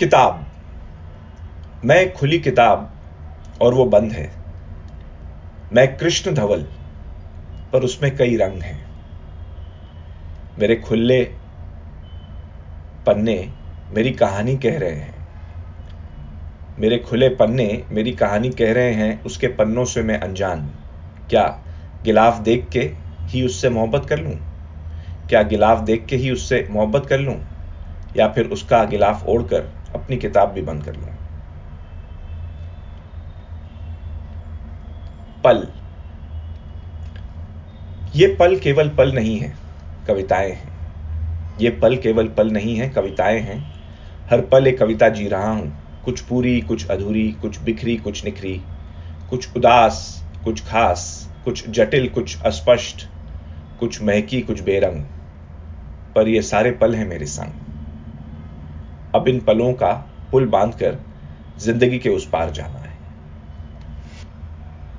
किताब। मैं खुली किताब और वो बंद है। मैं कृष्ण धवल पर उसमें कई रंग हैं। मेरे खुले पन्ने मेरी कहानी कह रहे हैं। मेरे खुले पन्ने मेरी कहानी कह रहे हैं, उसके पन्नों से मैं अनजान। क्या गिलाफ देख के ही उससे मोहब्बत कर लूँ? क्या गिलाफ देख के ही उससे मोहब्बत कर लूँ? या फिर उसका गिलाफ ओढ़कर अपनी किताब भी बंद कर लूँ पल। ये पल केवल पल नहीं है, कविताएँ हैं। ये पल केवल पल नहीं है, कविताएँ हैं। हर पल एक कविता जी रहा हूँ। कुछ पूरी, कुछ अधूरी, कुछ बिखरी, कुछ निखरी। कुछ उदास, कुछ खास, कुछ जटिल, कुछ अस्पष्ट, कुछ महकी, कुछ बेरंग। पर ये सारे पल हैं मेरे संग। अब इन पलों का पुल बांधकर ज़िंदगी के उस पार जाना है।